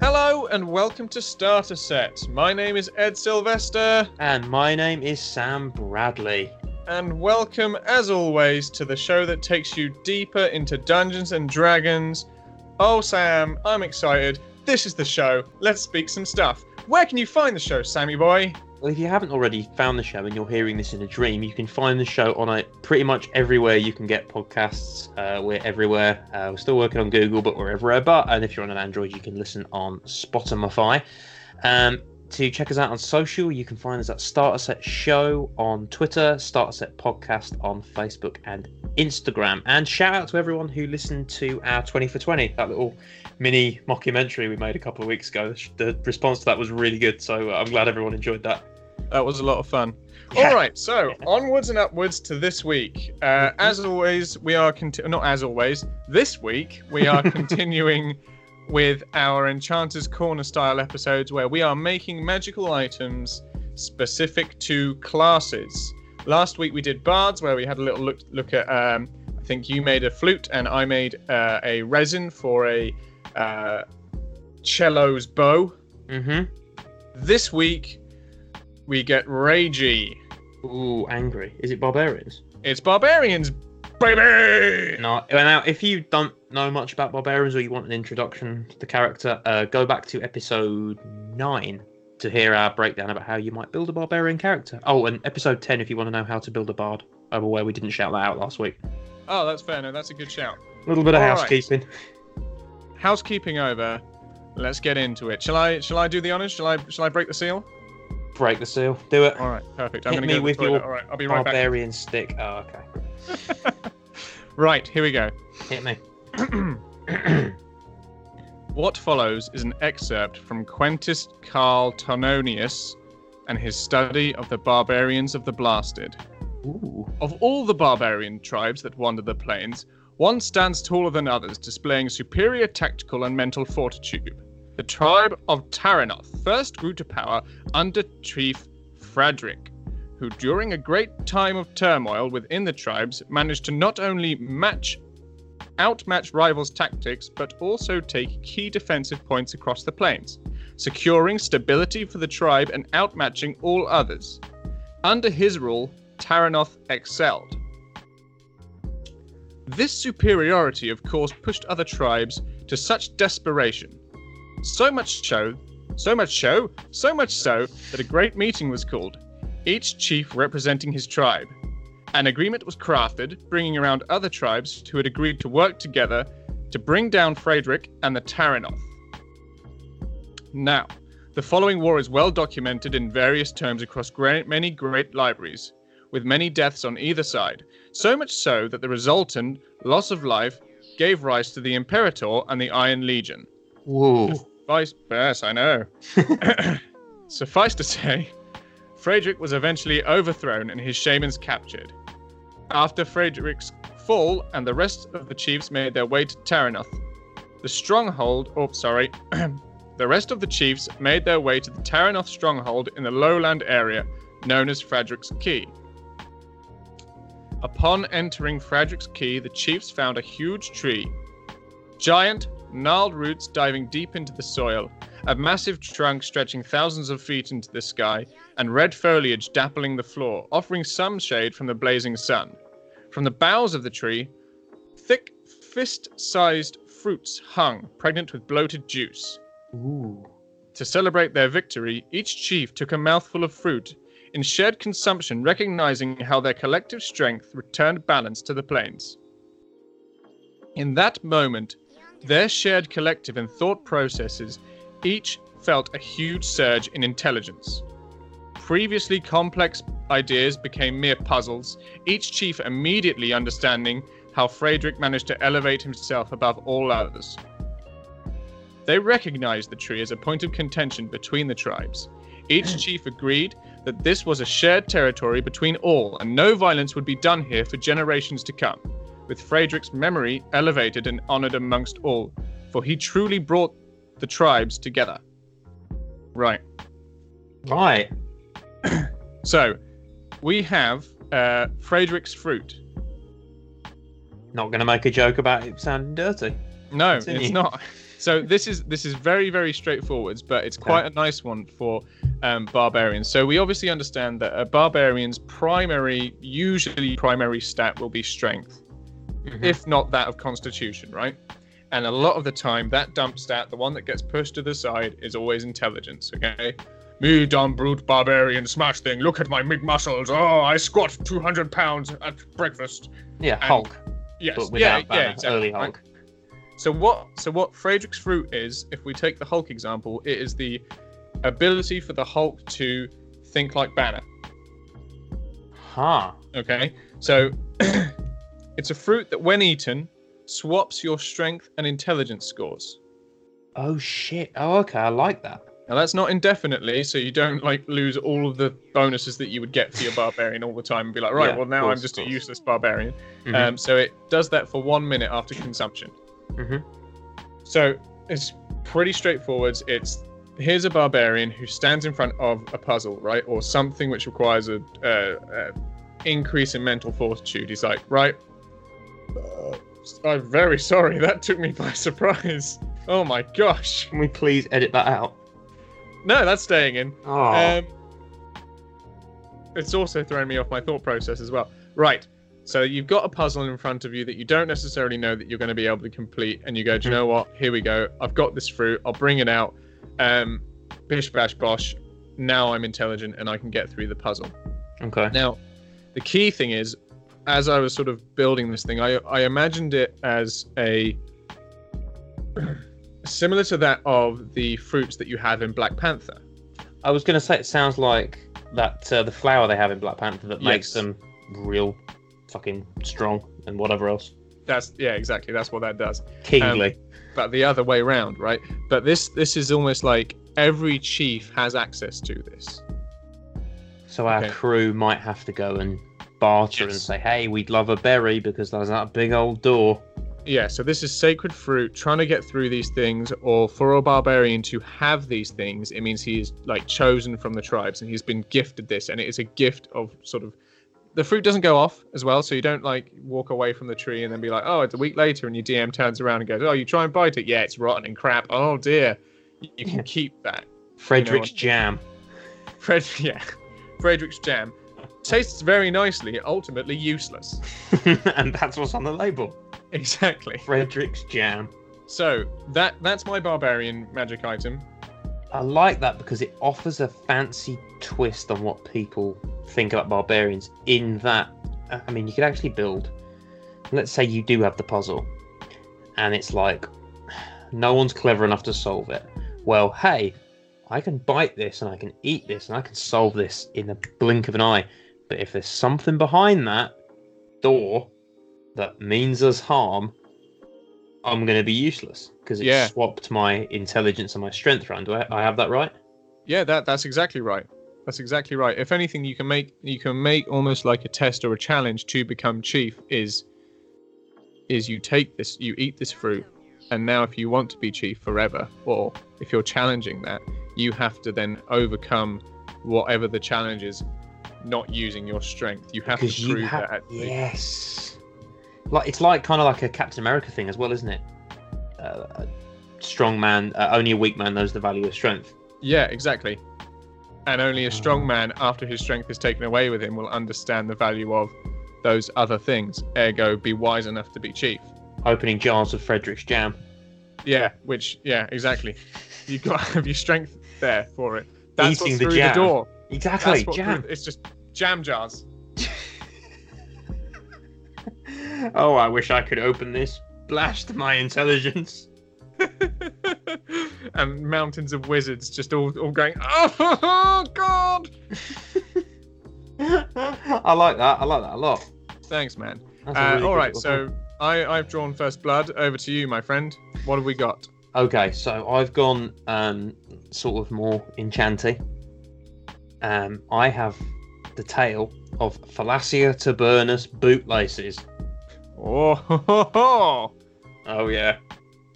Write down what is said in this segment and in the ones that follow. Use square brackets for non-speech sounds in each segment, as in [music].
Hello and welcome to Starter Set. My name is Ed Sylvester, And my name is Sam Bradley. and welcome, as always, to the show that takes you deeper into Dungeons and Dragons. Oh, Sam, I'm excited. This is the show. Let's speak some stuff. Where can you find the show, Sammy boy? Well, if you haven't already found the show and you're hearing this in a dream, you can find the show on a, pretty much everywhere you can get podcasts. Uh, we're everywhere. Uh, we're still working on Google, but we're everywhere. But and if you're on an Android, you can listen on Spotify. Um, to check us out on social, you can find us at Starter Set Show on Twitter, Starter Set Podcast on Facebook and Instagram. And shout out to everyone who listened to our 20 for 20, that little mini mockumentary we made a couple of weeks ago. The response to that was really good, so uh, I'm glad everyone enjoyed that. That was a lot of fun. Yeah. All right, so [laughs] onwards and upwards to this week. Uh, as always, we are conti- not as always. This week we are [laughs] continuing with our Enchanter's Corner style episodes, where we are making magical items specific to classes. Last week we did bards, where we had a little look look at. Um, I think you made a flute, and I made uh, a resin for a uh, cello's bow. Mm-hmm. This week we get ragey. Ooh, angry. Is it barbarians? It's barbarians, baby. No. Now, if you don't know much about barbarians or you want an introduction to the character, uh, go back to episode nine to hear our breakdown about how you might build a barbarian character. Oh, and episode ten if you want to know how to build a bard. Over where we didn't shout that out last week. Oh, that's fair. No, that's a good shout. A little bit of All right. housekeeping. Housekeeping over. Let's get into it. Shall I? Shall I do the honors? Shall I? Shall I break the seal? Break the seal. Do it. All right, perfect. I'm Hit gonna me go with toilet. your All right, I'll be right back. Barbarian stick. Oh, okay. [laughs] Right, here we go. Hit me. [clears throat] What follows is an excerpt from Quintus Carl Tononius and his study of the barbarians of the blasted. Ooh. Of all the barbarian tribes that wander the plains, one stands taller than others, displaying superior tactical and mental fortitude. The tribe of Taranoth first grew to power under Chief Frederick, who, during a great time of turmoil within the tribes, managed to not only match outmatch rivals' tactics, but also take key defensive points across the plains, securing stability for the tribe and outmatching all others. Under his rule, Taranoth excelled. This superiority, of course, pushed other tribes to such desperation. So much so, so much so, so much so that a great meeting was called, each chief representing his tribe. An agreement was crafted, bringing around other tribes who had agreed to work together to bring down Frederick and the Taranoth. Now, the following war is well documented in various terms across great, many great libraries, with many deaths on either side, so much so that the resultant loss of life gave rise to the Imperator and the Iron Legion. Whoa. Vice, yes, I know. [laughs] [coughs] Suffice to say, Frederick was eventually overthrown and his shamans captured. After Frederick's fall, and the rest of the chiefs made their way to Taranoth, the stronghold, oh, sorry, [clears throat] the rest of the chiefs made their way to the Taranoth stronghold in the lowland area known as Frederick's Key. Upon entering Frederick's Key, the chiefs found a huge tree. Giant, gnarled roots diving deep into the soil, a massive trunk stretching thousands of feet into the sky, and red foliage dappling the floor, offering some shade from the blazing sun. From the boughs of the tree, thick, fist sized fruits hung, pregnant with bloated juice. Ooh. To celebrate their victory, each chief took a mouthful of fruit in shared consumption, recognizing how their collective strength returned balance to the plains. In that moment, their shared collective and thought processes each felt a huge surge in intelligence. Previously complex ideas became mere puzzles, each chief immediately understanding how Frederick managed to elevate himself above all others. They recognized the tree as a point of contention between the tribes. Each mm. chief agreed that this was a shared territory between all, and no violence would be done here for generations to come, with Frederick's memory elevated and honored amongst all, for he truly brought the tribes together. Right. Right. [clears throat] So, we have uh, Frederick's fruit. Not going to make a joke about it sounding dirty. No, Continue. it's not. So this is this is very very straightforward, but it's quite a nice one for um, barbarians. So we obviously understand that a barbarian's primary, usually primary stat will be strength, Mhm. if not that of constitution, right? And a lot of the time, that dump stat, the one that gets pushed to the side, is always intelligence. Okay. Me, dumb brute barbarian smash thing. Look at my big muscles. Oh, I squat 200 pounds at breakfast. yeah, and- Hulk, Yes. but yeah, without yeah, exactly. early? Hulk. So what so what Friedrich's fruit is, if we take the Hulk example, it is the ability for the Hulk to think like Banner. Huh. Okay? So [clears throat] it's a fruit that when eaten swaps your strength and intelligence scores. Oh shit. Oh, okay. I like that. Now that's not indefinitely, so you don't like lose all of the bonuses that you would get for your barbarian all the time and be like, right, Yeah, well now course, I'm just a useless barbarian. Mhm. Um, so it does that for one minute after consumption. Mhm. So it's pretty straightforward. It's here's a barbarian who stands in front of a puzzle, right, or something which requires a, a, a increase in mental fortitude. He's like, right, uh, I'm very sorry. [laughs] That took me by surprise. Oh my gosh. Can we please edit that out? No, that's staying in. Oh. Um, it's also thrown me off my thought process as well. Right. So you've got a puzzle in front of you that you don't necessarily know that you're going to be able to complete, and you go, "Do you Mhm. know what? Here we go. I've got this fruit. I'll bring it out. Um, bish bash bosh. Now I'm intelligent and I can get through the puzzle." okay. Now, the key thing is, as I was sort of building this thing, I I imagined it as a similar to that of the fruits that you have in Black Panther. I was going to say it sounds like that uh, the flower they have in Black Panther that makes them real fucking strong and whatever else. That's yeah, exactly. That's what that does. Kingly. But the other way around, right? But this this is almost like every chief has access to this. so our okay. crew might have to go and barter and say, "Hey, we'd love a berry because there's that big old door." Yeah, so this is sacred fruit. Trying to get through these things, or for a barbarian to have these things, it means he is like chosen from the tribes, and he's been gifted this, and it is a gift of sort of. The fruit doesn't go off as well, so you don't like walk away from the tree and then be like, "Oh, it's a week later," and your DM turns around and goes, "Oh, you try and bite it? Yeah, it's rotten and crap. Oh dear." You you can keep that. Frederick's what? jam. Fred, [laughs] yeah, Frederick's jam tastes very nicely, ultimately useless. [laughs] and that's what's on the label. Exactly. Frederick's jam. So that that's my barbarian magic item. I like that because it offers a fancy twist on what people think about barbarians. In that, I mean, you could actually build. Let's say you do have the puzzle, and it's like no one's clever enough to solve it. Well, hey, I can bite this and I can eat this and I can solve this in the blink of an eye. But if there's something behind that door that means us harm, I'm going to be useless because it Yeah. swapped my intelligence and my strength round. Do I, I have that right? Yeah, that that's exactly right. That's exactly right. If anything, you can make you can make almost like a test or a challenge to become chief. Is is you take this, you eat this fruit, and now if you want to be chief forever, or if you're challenging that, you have to then overcome whatever the challenge is, not using your strength. You have Because to prove have that. At the, yes, like it's like kind of like a Captain America thing as well, isn't it? Uh, a strong man, uh, only a weak man knows the value of strength. Yeah, exactly. And only a strong Ah. man, after his strength is taken away with him, will understand the value of those other things. Ergo, be wise enough to be chief. Opening jars of Frederick's jam. Yeah, which yeah, exactly. You got to [laughs] have your strength there for it. That's Eating what's the through jam. the door. Exactly, jam. it's just jam jars. [laughs] oh, I wish I could open this. Blast my intelligence. [laughs] and mountains of wizards just all, all going, oh [laughs] god! I like that. I like that a lot. Thanks, man. Uh, really all good so I, I've drawn first blood. Over to you, my friend. What have we got? Okay, so I've gone um, sort of more enchanty. Um, I have the tale of Thalassia Tabernus bootlaces. Oh, ho, ho, ho. Oh yeah.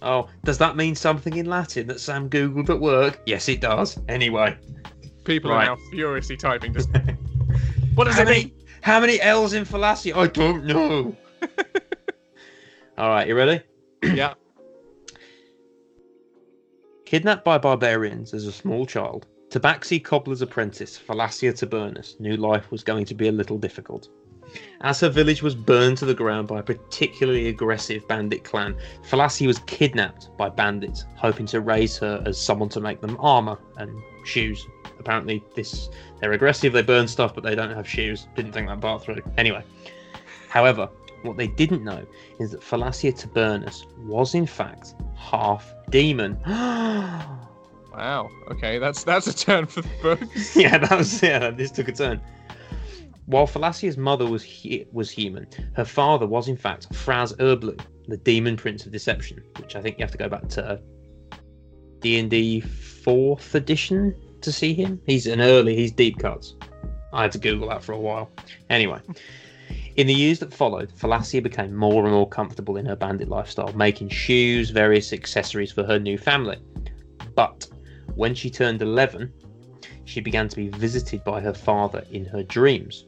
Oh, does that mean something in Latin that Sam googled at work? Yes, it does. Anyway, people Right. are now furiously typing. Just [laughs] what does how it many mean? how many L's in Thalassia? I don't know. [laughs] All right, you ready? yeah. Kidnapped by barbarians as a small child, Tabaxi cobbler's apprentice Thalassia Tabernus knew life was going to be a little difficult. As her village was burned to the ground by a particularly aggressive bandit clan, Thalassia was kidnapped by bandits, hoping to raise her as someone to make them armor and shoes. Apparently, this they're aggressive, they burn stuff, but they don't have shoes. Didn't think that part through. Anyway, however, what they didn't know is that Thalassia Tabernus was in fact half demon. [gasps] [gasps] Wow. Okay, that's that's a turn for the book. [laughs] yeah, that was yeah. This took a turn. While Thalassia's mother was hu- was human, her father was in fact Fraz-Urb'luu, the demon prince of deception, which I think you have to go back to D and D fourth edition to see him. He's an early. He's deep cuts. I had to Google that for a while. Anyway. In the years that followed, Thalassia became more and more comfortable in her bandit lifestyle, making shoes, various accessories for her new family. But when she turned 11, she began to be visited by her father in her dreams.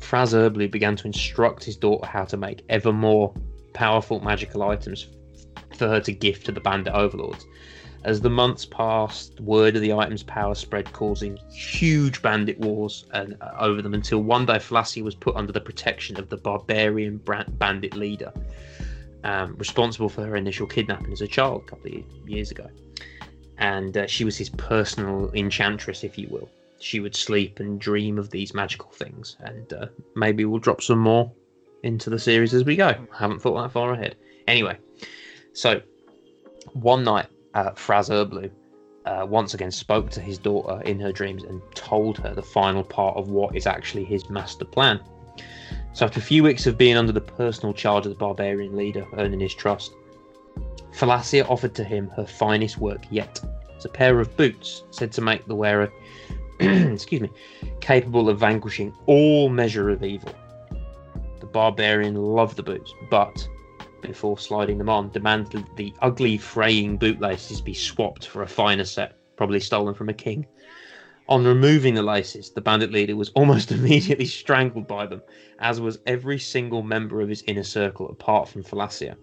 Fraz-Urb'luu began to instruct his daughter how to make ever more powerful magical items for her to gift to the bandit overlords. As the months passed, word of the item's power spread, causing huge bandit wars and, uh, over them until one day Thalassia was put under the protection of the barbarian brand- bandit leader, um, responsible for her initial kidnapping as a child a couple of years ago and uh, she was his personal enchantress, if you will. She would sleep and dream of these magical things, and uh, maybe we'll drop some more into the series as we go. I haven't thought that far ahead. Anyway, so one night, uh, Fraz-Urb'luu uh, once again spoke to his daughter in her dreams and told her the final part of what is actually his master plan. So, after a few weeks of being under the personal charge of the barbarian leader, earning his trust, Thalassia offered to him her finest work yet. It's a pair of boots said to make the wearer, [clears throat] excuse me, capable of vanquishing all measure of evil. The barbarian loved the boots, but before sliding them on, demanded the ugly fraying bootlaces be swapped for a finer set, probably stolen from a king. On removing the laces, the bandit leader was almost [laughs] immediately strangled by them, as was every single member of his inner circle apart from Thalassia.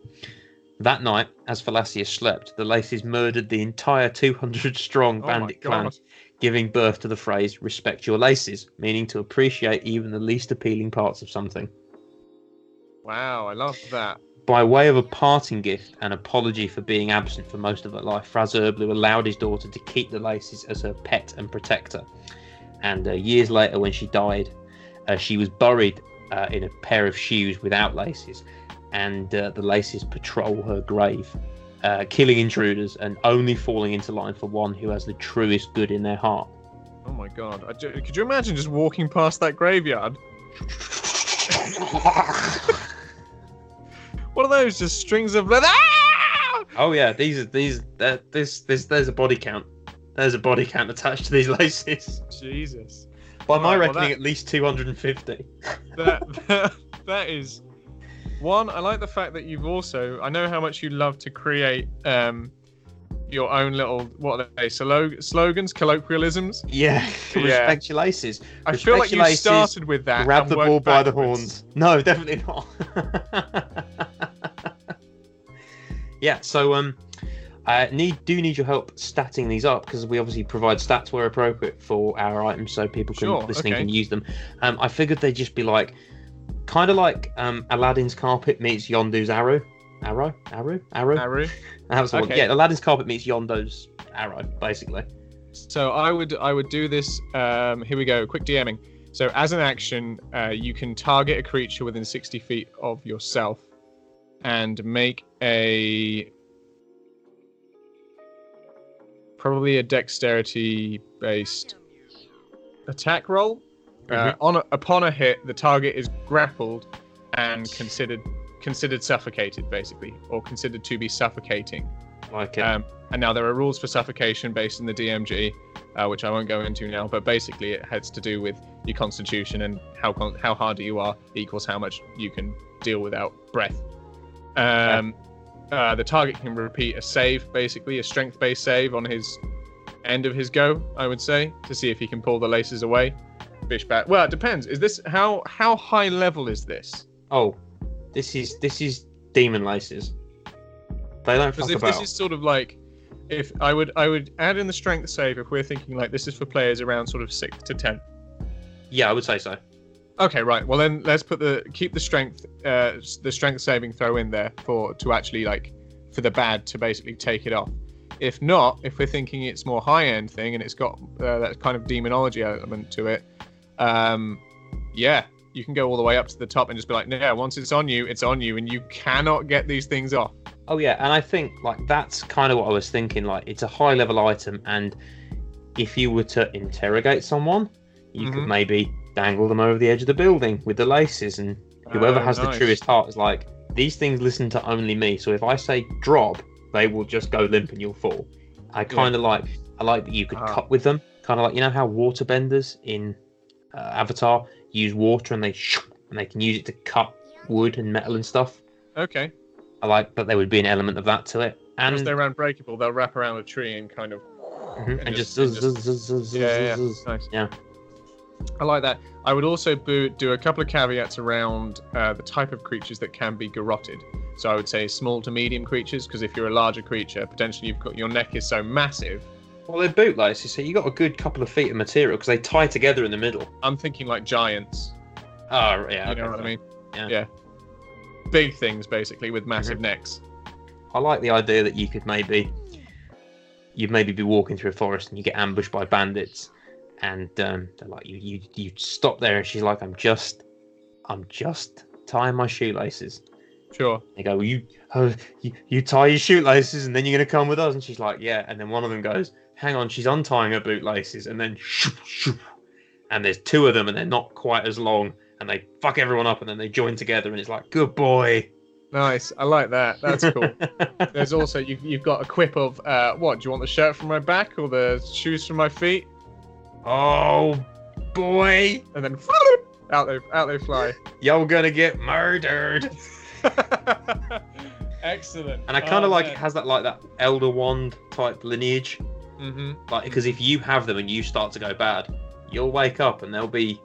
That night, as Thalassia slept, the laces murdered the entire 200 strong Oh bandit clan, giving birth to the phrase respect your laces, meaning to appreciate even the least appealing parts of something. Wow, I love that. By way of a parting gift and apology for being absent for most of her life, Urb'luu allowed his daughter to keep the laces as her pet and protector. And uh, years later, when she died, uh, she was buried uh, in a pair of shoes without laces, and uh, the laces patrol her grave, uh, killing intruders and only falling into line for one who has the truest good in their heart. Oh my god. I could you imagine just walking past that graveyard? [laughs] What are those? Just strings of leather? Oh yeah, these are these. Uh, this this there's a body count. There's a body count attached to these laces. Jesus. By my Right, well, reckoning, that- at least 250. That, [laughs] that that is one. I like the fact that you've also. I know how much you love to create um your own little what are they slog- slogans, colloquialisms. Yeah, Yeah. [laughs] respect your laces. I feel like you laces, started with that. Grab the worked ball by the horns. [laughs] No, definitely not. [laughs] yeah, so um, I need do need your help statting these up because we obviously provide stats where appropriate for our items so people can Sure, listening okay. can use them. Um, I figured they'd just be like, kind of like um, Aladdin's carpet meets Yondu's arrow. Arrow, arrow, arrow. arrow. [laughs] That was the one. Yeah, Aladdin's carpet meets Yondu's arrow, basically. So I would I would do this. Um, here we go. Quick DMing. So as an action, uh, you can target a creature within 60 feet of yourself, and make a probably a dexterity based attack roll. Uh, on a, upon a hit, the target is grappled and considered considered suffocated, basically, or considered to be suffocating. Like it. Um, and now there are rules for suffocation based in the DMG, uh, which I won't go into now. But basically, it has to do with your constitution and how con- how harder you are equals how much you can deal without breath. Um, uh, the target can repeat a save, basically a strength-based save on his end of his go. I would say to see if he can pull the laces away. Fish back. Well, it depends. Is this how how high level is this? Oh, this is this is demon laces. They don't fuck if about. this is sort of like if I would I would add in the strength save if we're thinking like this is for players around sort of six to ten. Yeah, I would say so. Okay, right. Well then let's put the keep the strength uh the strength saving throw in there for to actually like for the bad to basically take it off. If not, if we're thinking it's more high end thing and it's got uh, that kind of demonology element to it, um, yeah, you can go all the way up to the top and just be like, no, once it's on you, it's on you, and you cannot get these things off. Oh yeah, and I think like that's kind of what I was thinking. Like it's a high level item, and if you were to interrogate someone, you Mhm. could maybe dangle them over the edge of the building with the laces, and whoever Oh, has nice. the truest heart is like, these things listen to only me. So if I say drop, they will just go limp and you'll fall. I kind of like I like that you could Ah. cut with them, kind of like you know how water benders in uh, Avatar use water and they and they can use it to cut wood and metal and stuff. Okay. I like that there would be an element of that to it. And Because they're unbreakable, they'll wrap around a tree and kind of. Mhm, and, and just, and Yeah, yeah. Nice. Yeah. I like that. I would also do a couple of caveats around uh, the type of creatures that can be garroted. So I would say small to medium creatures, because if you're a larger creature, potentially you've got your neck is so massive. Well, they're bootlaces, so you got a good couple of feet of material because they tie together in the middle. I'm thinking like giants. Oh, yeah. you know okay, what I mean? Yeah. yeah. Big things basically with massive Mhm. necks. I like the idea that you could maybe you'd maybe be walking through a forest and you get ambushed by bandits, and um, they're like you you you stop there and she's like I'm just I'm just tying my shoelaces. Sure. They go well, you, oh, you you tie your shoelaces and then you're gonna come with us and she's like yeah and then one of them goes hang on she's untying her bootlaces and then shoop, shoop, and there's two of them and they're not quite as long and they fuck everyone up and then they join together and it's like good boy. Nice. I like that. That's cool. [laughs] There's also you, you've got a quip of uh, what? Do you want the shirt from my back or the shoes from my feet? oh boy. And then out they out they fly. You're gonna get murdered. [laughs] Excellent. And I kind of like it has that like that elder wand type lineage. Hmm Like because if you have them and you start to go bad, you'll wake up and they'll be,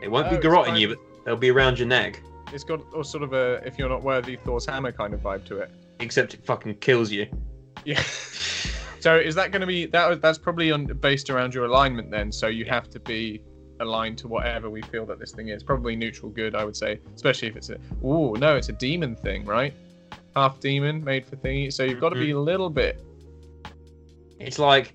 they won't Oh, be it's garrotting you, but they'll be around your neck. It's got a sort of a if you're not worthy, Thor's hammer kind of vibe to it. Except it fucking kills you. Yeah. so is that going to be that? That's probably on, based around your alignment then. So you have to be aligned to whatever we feel that this thing is. Probably neutral good, I would say. Especially if it's a. oh no, it's a demon thing, right? Half demon, made for thingy. So you've got to be a little bit. It's like,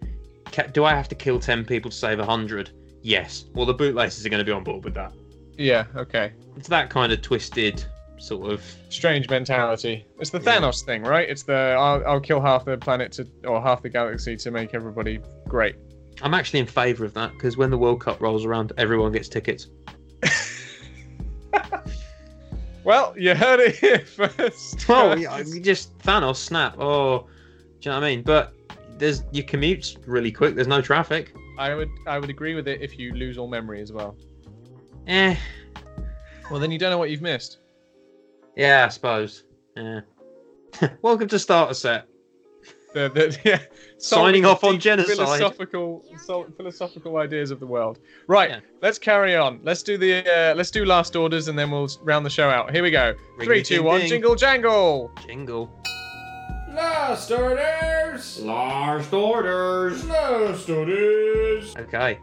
do I have to kill ten people to save a hundred? Yes. Well, the bootlaces are going to be on board with that. Yeah. Okay. It's that kind of twisted sort of. Strange mentality. It's the Yeah. Thanos thing, right? It's the I'll, I'll kill half the planet to or half the galaxy to make everybody great. I'm actually in favour of that because when the World Cup rolls around, everyone gets tickets. [laughs] Well, you heard it here [laughs] first. Well, yeah, just Thanos snap. Oh, do you know what I mean? But there's your commute's really quick. There's no traffic. I would I would agree with it if you lose all memory as well. Eh, Well, then you don't know what you've missed. yeah, I suppose. Yeah. [laughs] Welcome to Starter Set. The, the, [laughs] yeah, Signing off on genocide. Philosophical, sol- philosophical ideas of the world. Right, Yeah. let's carry on. Let's do the uh, let's do last orders and then we'll round the show out. Here we go. Ring Three, two, ding one. ding. Jingle jangle. Jingle. Last orders! Last orders. Last orders! Okay.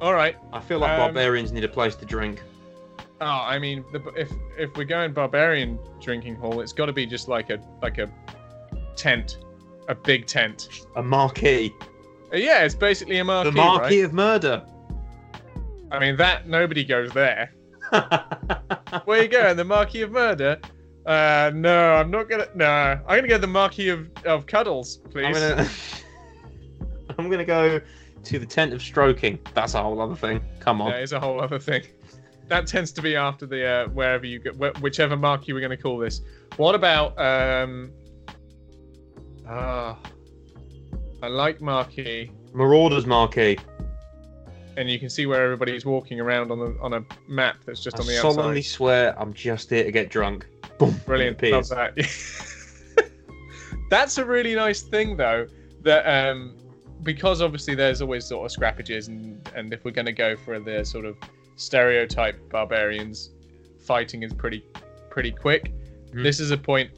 All right. I feel like Um, barbarians need a place to drink. Oh, I mean, the, if if we're going barbarian drinking hall, it's got to be just like a like a tent, a big tent. A marquee. Uh, Yeah, it's basically a marquee. the marquee right? of murder. I mean, that nobody goes there. [laughs] Where you going? The marquee of Murder? Uh, no, I'm not gonna. No, I'm gonna go the Marquis of, of Cuddles, please. I'm gonna. [laughs] I'm gonna go to the tent of stroking. That's a whole other thing. Come on. That is a whole other thing. That tends to be after the uh, wherever you go, wh- whichever Marquis we're gonna call this. What about um? Ah, I like Marquis, Marauders marquee. and you can see where everybody's walking around on the on a map that's just I on the outside. I solemnly swear I'm just here to get drunk. Boom. Brilliant. Love that. [laughs] That's a really nice thing, though, that um, because obviously there's always sort of scrappages, and and if we're going to go for the sort of stereotype barbarians, fighting is pretty pretty quick. Mhm. This is a point,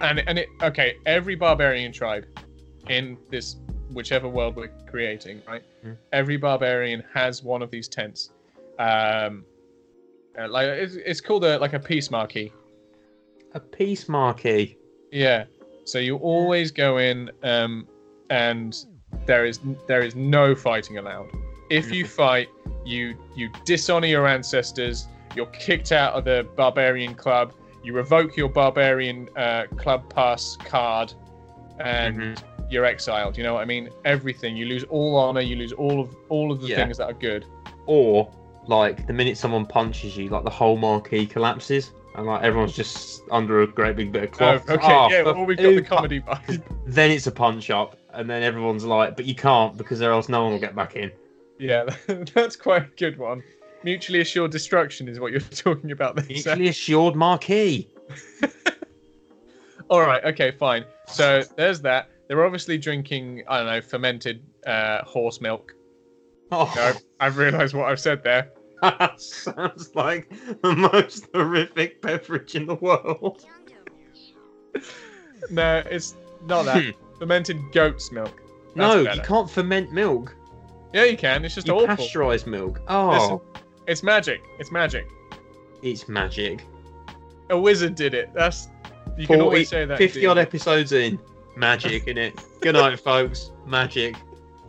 and and it okay. Every barbarian tribe in this whichever world we're creating, right? Mhm. Every barbarian has one of these tents. Um, uh, like it's, it's called a like a peace marquee. A peace marquee. Yeah. So you always go in, um, and there is there is no fighting allowed. If you fight, you you dishonor your ancestors. You're kicked out of the barbarian club. You revoke your barbarian uh, club pass card, and Mhm. you're exiled. You know what I mean? Everything. You lose all honor. You lose all of all of the Yeah. things that are good. Or like the minute someone punches you, like the whole marquee collapses, and like everyone's just under a great big bit of Oh, cloth. okay. Oh, yeah. Well, we've got the comedy vibe. [laughs] Then it's a punch up, and then everyone's like, "But you can't because or else no one will get back in." Yeah, [laughs] that's quite a good one. Mutually assured destruction is what you're [laughs] talking about there. Mutually assured marquee. All right, okay, fine. So there's that. They're obviously drinking, I don't know, fermented uh, horse milk. Oh, No, I've realised what I've said there. That [laughs] sounds like the most horrific beverage in the world. [laughs] No, it's not that. fermented goat's milk. That's no, better. you can't ferment milk. Yeah, you can. It's just You awful. pasteurize milk. Oh, It's magic. It's magic. it's magic. A wizard did it. That's you can always say that. Fifty odd episodes in. Magic, [laughs] in it. Good night, folks. Magic.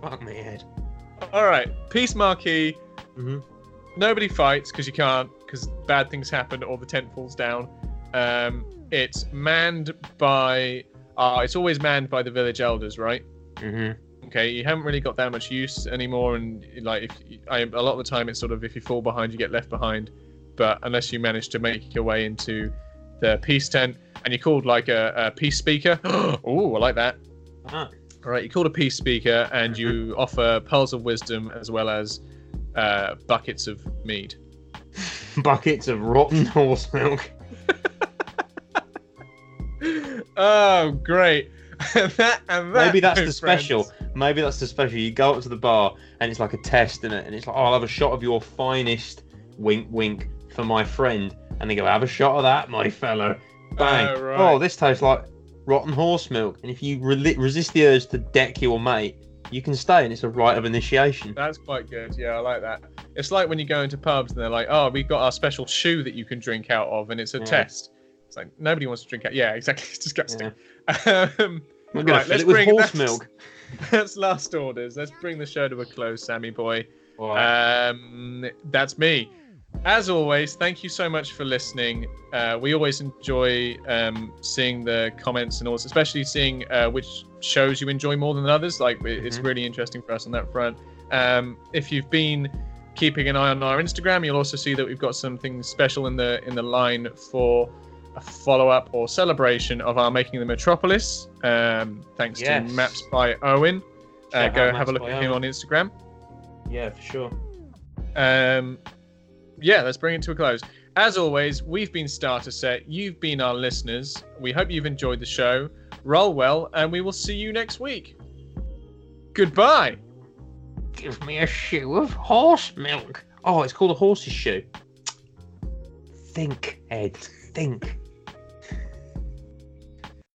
Fuck me head. All right, peace marquee. Mhm. Nobody fights because you can't because bad things happen or the tent falls down. Um, it's manned by. Uh, it's always manned by the village elders, right? Mm-hmm. Okay, you haven't really got that much use anymore, and like if I, a lot of the time it's sort of if you fall behind, you get left behind. But unless you manage to make your way into the peace tent, and you're called like a, a peace speaker. [gasps] oh, I like that. Ah. All right, you called a peace speaker, and you offer pearls of wisdom as well as uh, buckets of mead. [laughs] Buckets of rotten [laughs] horse milk. [laughs] oh, great! and that, and that, Maybe that's the special. Maybe that's the special. You go up to the bar and it's like a test, in it? And it's like, oh, I'll have a shot of your finest wink, wink for my friend. And they go, have a shot of that, my fellow. Bang. Oh, right. Oh, this tastes like rotten horse milk. And if you re- resist the urge to deck your mate, you can stay, and it's a rite of initiation. That's quite good. Yeah, I like that. It's like when you go into pubs and they're like, "Oh, we've got our special shoe that you can drink out of, and it's a Yeah. test." It's like nobody wants to drink out. Yeah, exactly. [laughs] It's disgusting. Yeah. [laughs] Um, We're gonna Right, fill let's it with bring- horse that's- milk. [laughs] that's last orders. Let's bring the show to a close, Sammy boy. Right. Um, that's me. As always, thank you so much for listening. Uh, we always enjoy um, seeing the comments and also, especially seeing uh, which shows you enjoy more than others. Like it- it's really interesting for us on that front. Um, if you've been keeping an eye on our Instagram, you'll also see that we've got something special in the in the line for a follow-up or celebration of our making the Metropolis. Um, thanks Yes. to Maps by Owen. Uh, go have a look at him Owen. on Instagram. yeah, for sure. Um, yeah, let's bring it to a close. As always, we've been Starter Set. You've been our listeners. We hope you've enjoyed the show. Roll well, and we will see you next week. Goodbye. Give me a shoe of horse milk. Oh, it's called a horse's shoe. Think, Ed. Think.